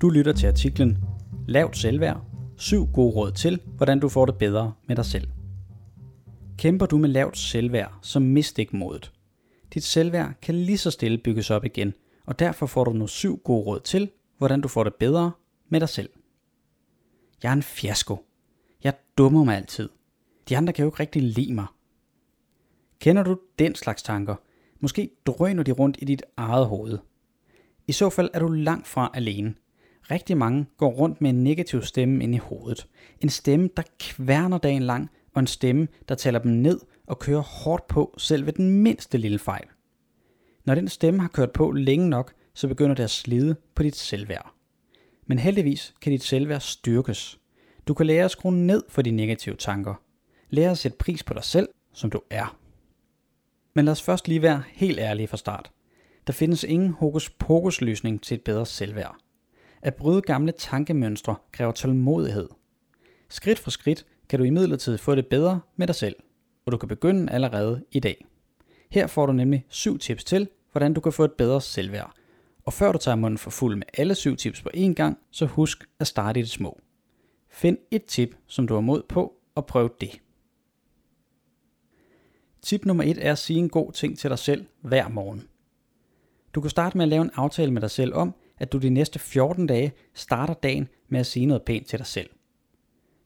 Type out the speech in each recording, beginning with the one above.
Du lytter til artiklen Lavt selvværd. Syv gode råd til, hvordan du får det bedre med dig selv. Kæmper du med lavt selvværd, så mist ikke modet. Dit selvværd kan lige så stille bygges op igen, og derfor får du nu syv gode råd til, hvordan du får det bedre med dig selv. Jeg er en fiasko. Jeg dummer mig altid. De andre kan jo ikke rigtig lide mig. Kender du den slags tanker? Måske drøner de rundt i dit eget hoved. I så fald er du langt fra alene. Rigtig mange går rundt med en negativ stemme ind i hovedet. En stemme, der kværner dagen lang, og en stemme, der tæller dem ned og kører hårdt på selv ved den mindste lille fejl. Når den stemme har kørt på længe nok, så begynder det at slide på dit selvværd. Men heldigvis kan dit selvværd styrkes. Du kan lære at skrue ned for de negative tanker. Lære at sætte pris på dig selv, som du er. Men lad os først lige være helt ærlige fra start. Der findes ingen hokus pokus løsning til et bedre selvværd. At bryde gamle tankemønstre kræver tålmodighed. Skridt for skridt kan du imidlertid få det bedre med dig selv, og du kan begynde allerede i dag. Her får du nemlig syv tips til, hvordan du kan få et bedre selvværd. Og før du tager munden for fuld med alle syv tips på én gang, så husk at starte i det små. Find et tip, som du har mod på, og prøv det. Tip nummer 1 er at sige en god ting til dig selv hver morgen. Du kan starte med at lave en aftale med dig selv om, at du de næste 14 dage starter dagen med at sige noget pænt til dig selv.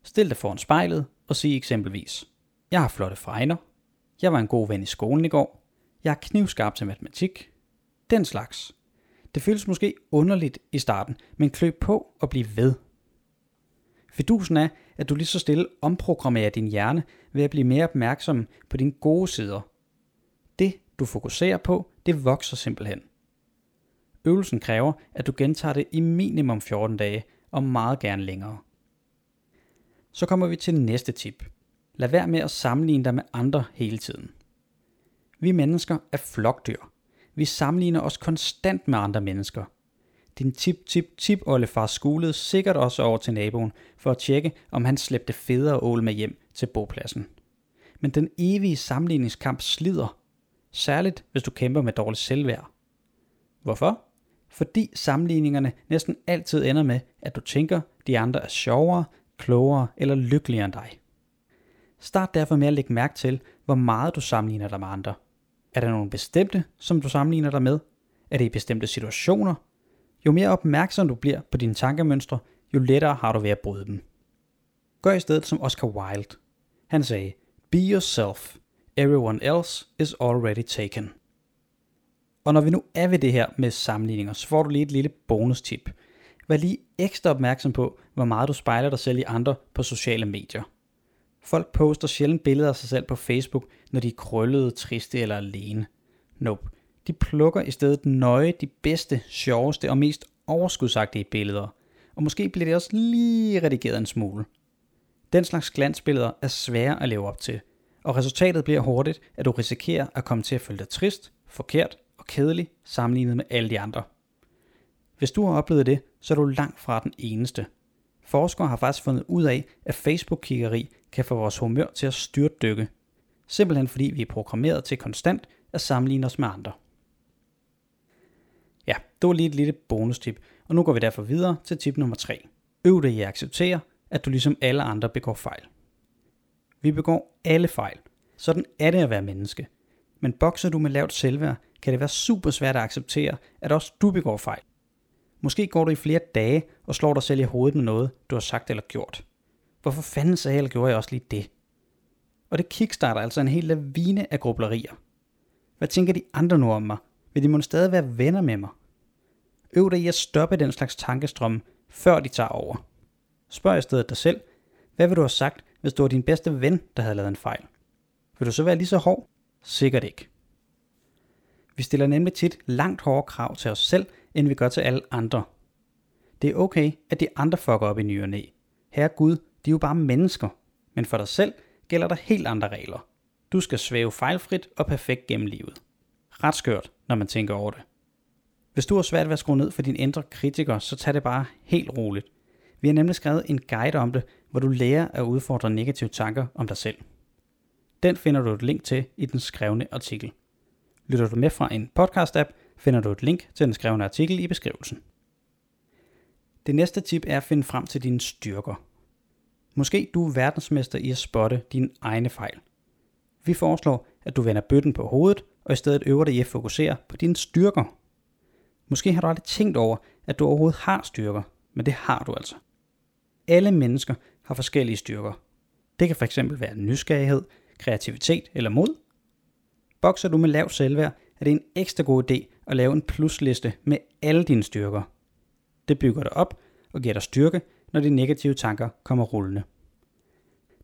Stil dig foran spejlet og sig eksempelvis, jeg har flotte fregner, jeg var en god ven i skolen i går, jeg er knivskarp til matematik, den slags. Det føles måske underligt i starten, men kløb på og bliv ved. Fidusen er, at du lige så stille omprogrammerer din hjerne ved at blive mere opmærksom på dine gode sider. Det, du fokuserer på, det vokser simpelthen. Øvelsen kræver, at du gentager det i minimum 14 dage, og meget gerne længere. Så kommer vi til næste tip. Lad være med at sammenligne dig med andre hele tiden. Vi mennesker er flokdyr. Vi sammenligner os konstant med andre mennesker. Din tip tip tip oldefar skulede sikkert også over til naboen for at tjekke, om han slæbte federe ål med hjem til bopladsen. Men den evige sammenligningskamp slider, særligt hvis du kæmper med dårligt selvværd. Hvorfor? Fordi sammenligningerne næsten altid ender med, at du tænker, de andre er sjovere, klogere eller lykkeligere end dig. Start derfor med at lægge mærke til, hvor meget du sammenligner dig med andre. Er der nogle bestemte, som du sammenligner dig med? Er det i bestemte situationer? Jo mere opmærksom du bliver på dine tankemønstre, jo lettere har du ved at bryde dem. Gør i stedet som Oscar Wilde. Han sagde, Be yourself. Everyone else is already taken. Og når vi nu er ved det her med sammenligninger, så får du lige et lille bonustip. Vær lige ekstra opmærksom på, hvor meget du spejler dig selv i andre på sociale medier. Folk poster sjældent billeder af sig selv på Facebook, når de er krøllede, triste eller alene. Nope. De plukker i stedet nøje de bedste, sjoveste og mest overskudsagtige billeder. Og måske bliver det også lige redigeret en smule. Den slags glansbilleder er svære at leve op til, og resultatet bliver hurtigt, at du risikerer at komme til at føle dig trist, forkert kedelig sammenlignet med alle de andre. Hvis du har oplevet det, så er du langt fra den eneste. Forskere har faktisk fundet ud af, at Facebook-kiggeri kan få vores humør til at styrtdykke. Simpelthen fordi vi er programmeret til konstant at sammenligne os med andre. Ja, det var lige et lille bonustip, og nu går vi derfor videre til tip nummer 3. Øv dig i at acceptere, at du ligesom alle andre begår fejl. Vi begår alle fejl. Sådan er det at være menneske. Men bokser du med lavt selvværd, kan det være super svært at acceptere, at også du begår fejl. Måske går du i flere dage og slår dig selv i hovedet med noget, du har sagt eller gjort. Hvorfor fanden sagde eller gjorde jeg også lige det? Og det kickstarter altså en hel lavine af grublerier. Hvad tænker de andre nu om mig? Vil de måske stadig være venner med mig? Øv dig i at stoppe den slags tankestrømme, før de tager over. Spørg i stedet dig selv, hvad vil du have sagt, hvis du var din bedste ven, der havde lavet en fejl? Vil du så være lige så hård? Sikkert ikke. Vi stiller nemlig tit langt hårdere krav til os selv, end vi gør til alle andre. Det er okay, at de andre fucker op i ny og næ. Herre Gud, de er jo bare mennesker. Men for dig selv gælder der helt andre regler. Du skal svæve fejlfrit og perfekt gennem livet. Ret skørt, når man tænker over det. Hvis du har svært ved at skrue ned for din indre kritiker, så tag det bare helt roligt. Vi har nemlig skrevet en guide om det, hvor du lærer at udfordre negative tanker om dig selv. Den finder du et link til i den skrevne artikel. Lytter du med fra en podcast-app, finder du et link til den skrevne artikel i beskrivelsen. Det næste tip er at finde frem til dine styrker. Måske du er verdensmester i at spotte dine egne fejl. Vi foreslår, at du vender bøtten på hovedet, og i stedet øver dig i at fokusere på dine styrker. Måske har du aldrig tænkt over, at du overhovedet har styrker, men det har du altså. Alle mennesker har forskellige styrker. Det kan fx være nysgerrighed, kreativitet eller mod. Bokser du med lav selvværd, er det en ekstra god idé at lave en plusliste med alle dine styrker. Det bygger dig op og giver dig styrke, når de negative tanker kommer rullende.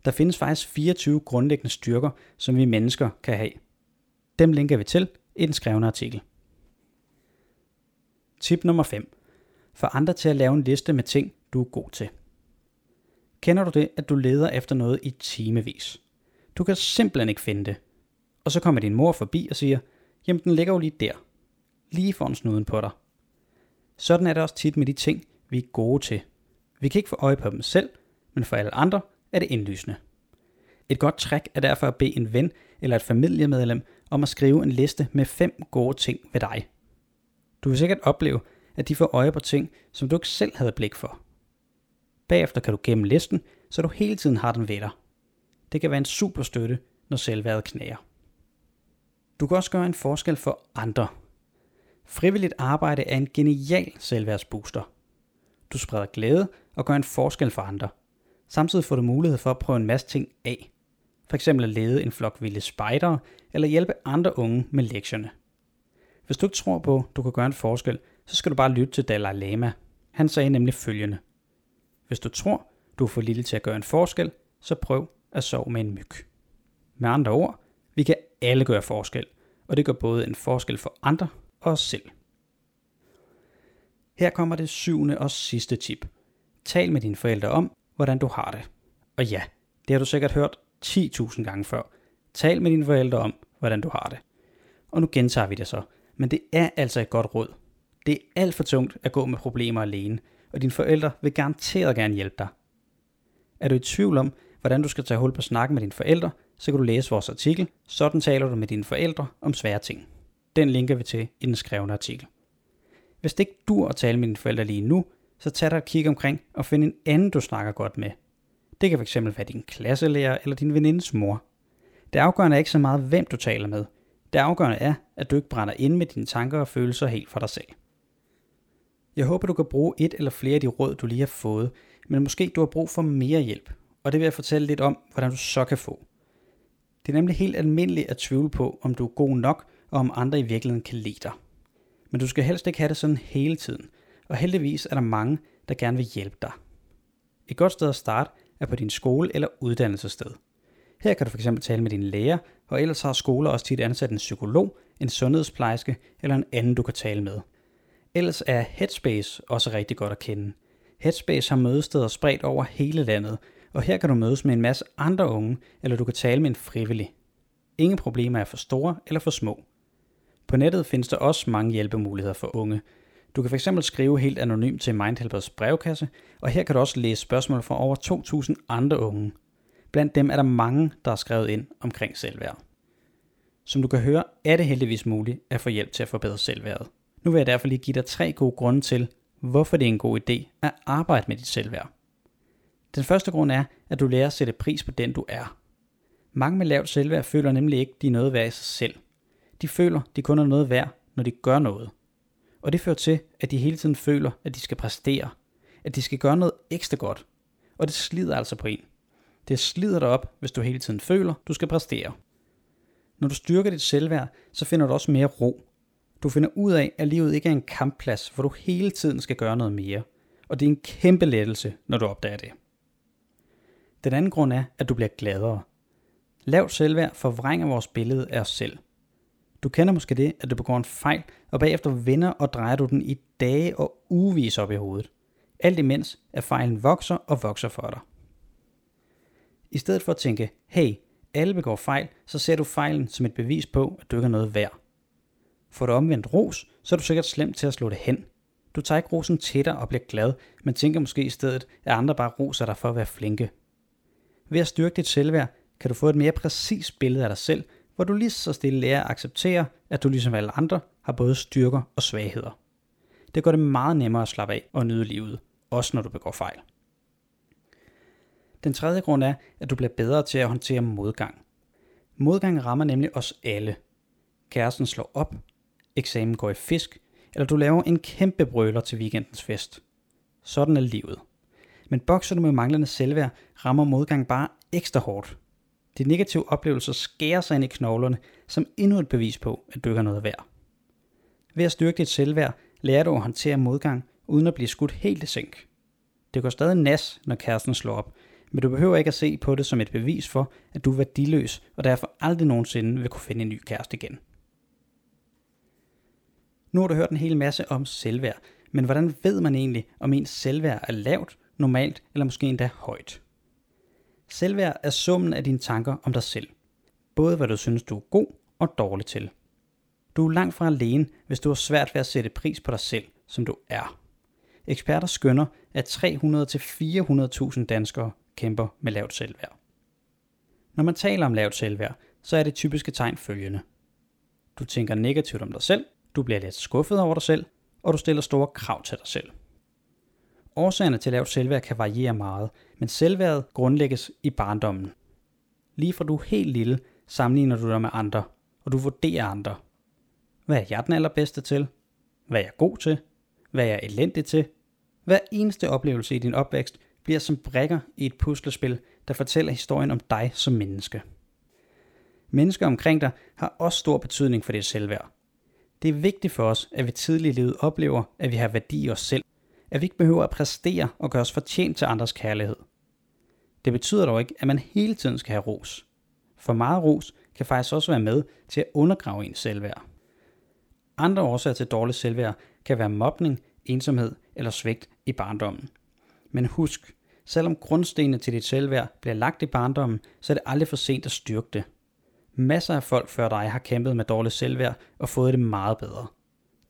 Der findes faktisk 24 grundlæggende styrker, som vi mennesker kan have. Dem linker vi til i den skrevne artikel. Tip nummer 5. Få andre til at lave en liste med ting, du er god til. Kender du det, at du leder efter noget i timevis? Du kan simpelthen ikke finde det. Og så kommer din mor forbi og siger, jamen den ligger jo lige der. Lige foran snuden på dig. Sådan er det også tit med de ting, vi er gode til. Vi kan ikke få øje på dem selv, men for alle andre er det indlysende. Et godt træk er derfor at bede en ven eller et familiemedlem om at skrive en liste med fem gode ting ved dig. Du vil sikkert opleve, at de får øje på ting, som du ikke selv havde blik for. Bagefter kan du gemme listen, så du hele tiden har den ved dig. Det kan være en super støtte, når selvværdet knager. Du kan også gøre en forskel for andre. Frivilligt arbejde er en genial selvværdsbooster. Du spreder glæde og gør en forskel for andre. Samtidig får du mulighed for at prøve en masse ting af. For eksempel at lede en flok vilde spejdere, eller hjælpe andre unge med lektierne. Hvis du ikke tror på, at du kan gøre en forskel, så skal du bare lytte til Dalai Lama. Han sagde nemlig følgende. Hvis du tror, du er for lille til at gøre en forskel, så prøv at sove med en myg. Med andre ord, vi kan alle gøre forskel, og det gør både en forskel for andre og os selv. Her kommer det syvende og sidste tip. Tal med dine forældre om, hvordan du har det. Og ja, det har du sikkert hørt 10.000 gange før. Tal med dine forældre om, hvordan du har det. Og nu gentager vi det så. Men det er altså et godt råd. Det er alt for tungt at gå med problemer alene, og dine forældre vil garanteret gerne hjælpe dig. Er du i tvivl om, hvordan du skal tage hul på snakken med dine forældre, så kan du læse vores artikel, Sådan taler du med dine forældre om svære ting. Den linker vi til i den skrevne artikel. Hvis det ikke dur at tale med dine forældre lige nu, så tag dig et kig omkring og find en anden, du snakker godt med. Det kan fx være din klasselærer eller din venindes mor. Det afgørende er ikke så meget, hvem du taler med. Det afgørende er, at du ikke brænder ind med dine tanker og følelser helt for dig selv. Jeg håber, du kan bruge et eller flere af de råd, du lige har fået, men måske du har brug for mere hjælp, og det vil jeg fortælle lidt om, hvordan du så kan få. Det er nemlig helt almindeligt at tvivle på, om du er god nok, og om andre i virkeligheden kan lide dig. Men du skal helst ikke have det sådan hele tiden, og heldigvis er der mange, der gerne vil hjælpe dig. Et godt sted at starte er på din skole eller uddannelsessted. Her kan du fx tale med din lærer, og ellers har skoler også tit ansat en psykolog, en sundhedsplejerske eller en anden, du kan tale med. Ellers er Headspace også rigtig godt at kende. Headspace har mødesteder spredt over hele landet, og her kan du mødes med en masse andre unge, eller du kan tale med en frivillig. Ingen problemer er for store eller for små. På nettet findes der også mange hjælpemuligheder for unge. Du kan fx skrive helt anonymt til Mindhelpers brevkasse, og her kan du også læse spørgsmål fra over 2.000 andre unge. Blandt dem er der mange, der har skrevet ind omkring selvværd. Som du kan høre, er det heldigvis muligt at få hjælp til at forbedre selvværdet. Nu vil jeg derfor lige give dig tre gode grunde til, hvorfor det er en god idé at arbejde med dit selvværd. Den første grund er, at du lærer at sætte pris på den du er. Mange med lavt selvværd føler nemlig ikke, de er noget værd i sig selv. De føler, de kun er noget værd, når de gør noget. Og det fører til, at de hele tiden føler, at de skal præstere. At de skal gøre noget ekstra godt. Og det slider altså på en. Det slider dig op, hvis du hele tiden føler, du skal præstere. Når du styrker dit selvværd, så finder du også mere ro. Du finder ud af, at livet ikke er en kampplads, hvor du hele tiden skal gøre noget mere. Og det er en kæmpe lettelse, når du opdager det. Den anden grund er, at du bliver gladere. Lavt selvværd forvrænger vores billede af os selv. Du kender måske det, at du begår en fejl, og bagefter vender og drejer du den i dage og ugevis op i hovedet. Alt imens, at fejlen vokser og vokser for dig. I stedet for at tænke, hey, alle begår fejl, så ser du fejlen som et bevis på, at du ikke er noget værd. Får du omvendt ros, så er du sikkert slemt til at slå det hen. Du tager ikke rosen til dig og bliver glad, men tænker måske i stedet, at andre bare roser dig for at være flinke. Ved at styrke dit selvværd, kan du få et mere præcist billede af dig selv, hvor du lige så stille lærer at acceptere, at du ligesom alle andre har både styrker og svagheder. Det gør det meget nemmere at slappe af og nyde livet, også når du begår fejl. Den tredje grund er, at du bliver bedre til at håndtere modgang. Modgang rammer nemlig os alle. Kæresten slår op, eksamen går i fisk, eller du laver en kæmpe brøler til weekendens fest. Sådan er livet. Men bokser du med manglende selvværd, rammer modgang bare ekstra hårdt. De negative oplevelser skærer sig ind i knoglerne som endnu et bevis på, at du ikke har noget værd. Ved at styrke dit selvværd, lærer du at håndtere modgang, uden at blive skudt helt i sænk. Det går stadig nas, når kæresten slår op, men du behøver ikke at se på det som et bevis for, at du er værdiløs og derfor aldrig nogensinde vil kunne finde en ny kæreste igen. Nu har du hørt en hel masse om selvværd, men hvordan ved man egentlig, om ens selvværd er lavt, normalt eller måske endda højt? Selvværd er summen af dine tanker om dig selv. Både hvad du synes, du er god og dårlig til. Du er langt fra alene, hvis du har svært ved at sætte pris på dig selv, som du er. Eksperter skønner, at 300-400.000 danskere kæmper med lavt selvværd. Når man taler om lavt selvværd, så er det typiske tegn følgende. Du tænker negativt om dig selv, du bliver lidt skuffet over dig selv, og du stiller store krav til dig selv. Årsagerne til lavt selvværd kan variere meget, men selvværdet grundlægges i barndommen. Lige fra du er helt lille, sammenligner du dig med andre, og du vurderer andre. Hvad er jeg den allerbedste til? Hvad er jeg god til? Hvad er jeg elendig til? Hver eneste oplevelse i din opvækst bliver som brækker i et puslespil, der fortæller historien om dig som menneske. Mennesker omkring dig har også stor betydning for dit selvværd. Det er vigtigt for os, at vi tidligt i livet oplever, at vi har værdi i os selv, at vi ikke behøver at præstere og gøre os fortjent til andres kærlighed. Det betyder dog ikke, at man hele tiden skal have ros. For meget ros kan faktisk også være med til at undergrave ens selvværd. Andre årsager til dårligt selvværd kan være mobning, ensomhed eller svigt i barndommen. Men husk, selvom grundstenene til dit selvværd bliver lagt i barndommen, så er det aldrig for sent at styrke det. Masser af folk før dig har kæmpet med dårligt selvværd og fået det meget bedre.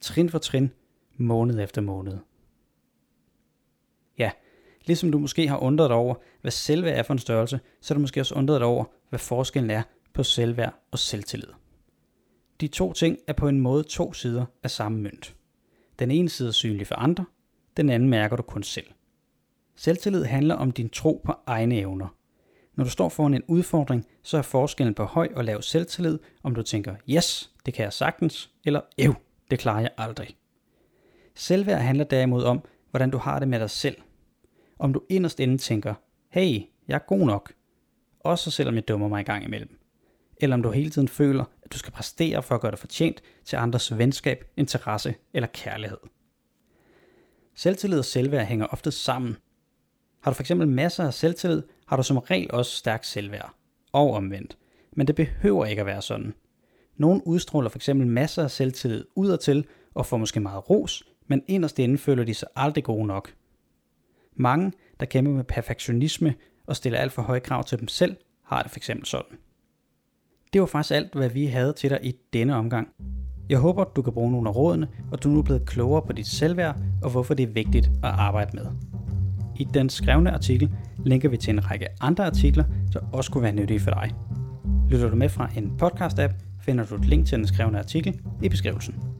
Trin for trin, måned efter måned. Ligesom du måske har undret dig over, hvad selvværd er for en størrelse, så har du måske også undret dig over, hvad forskellen er på selvværd og selvtillid. De to ting er på en måde to sider af samme mønt. Den ene side er synlig for andre, den anden mærker du kun selv. Selvtillid handler om din tro på egne evner. Når du står foran en udfordring, så er forskellen på høj og lav selvtillid, om du tænker, yes, det kan jeg sagtens, eller ev, det klarer jeg aldrig. Selvværd handler derimod om, hvordan du har det med dig selv. Om du inderst inde tænker, hey, jeg er god nok, også selvom jeg dummer mig i gang imellem. Eller om du hele tiden føler, at du skal præstere for at gøre dig fortjent til andres venskab, interesse eller kærlighed. Selvtillid og selvværd hænger ofte sammen. Har du fx masser af selvtillid, har du som regel også stærkt selvværd. Og omvendt. Men det behøver ikke at være sådan. Nogle udstråler fx masser af selvtillid udadtil og får måske meget ros, men inderst inde føler de sig aldrig gode nok. Mange, der kæmper med perfektionisme og stiller alt for høje krav til dem selv, har det fx sådan. Det var faktisk alt, hvad vi havde til dig i denne omgang. Jeg håber, du kan bruge nogle af rådene, og du nu er blevet klogere på dit selvværd og hvorfor det er vigtigt at arbejde med. I den skrevne artikel linker vi til en række andre artikler, der også kunne være nyttige for dig. Lytter du med fra en podcast-app, finder du et link til den skrevne artikel i beskrivelsen.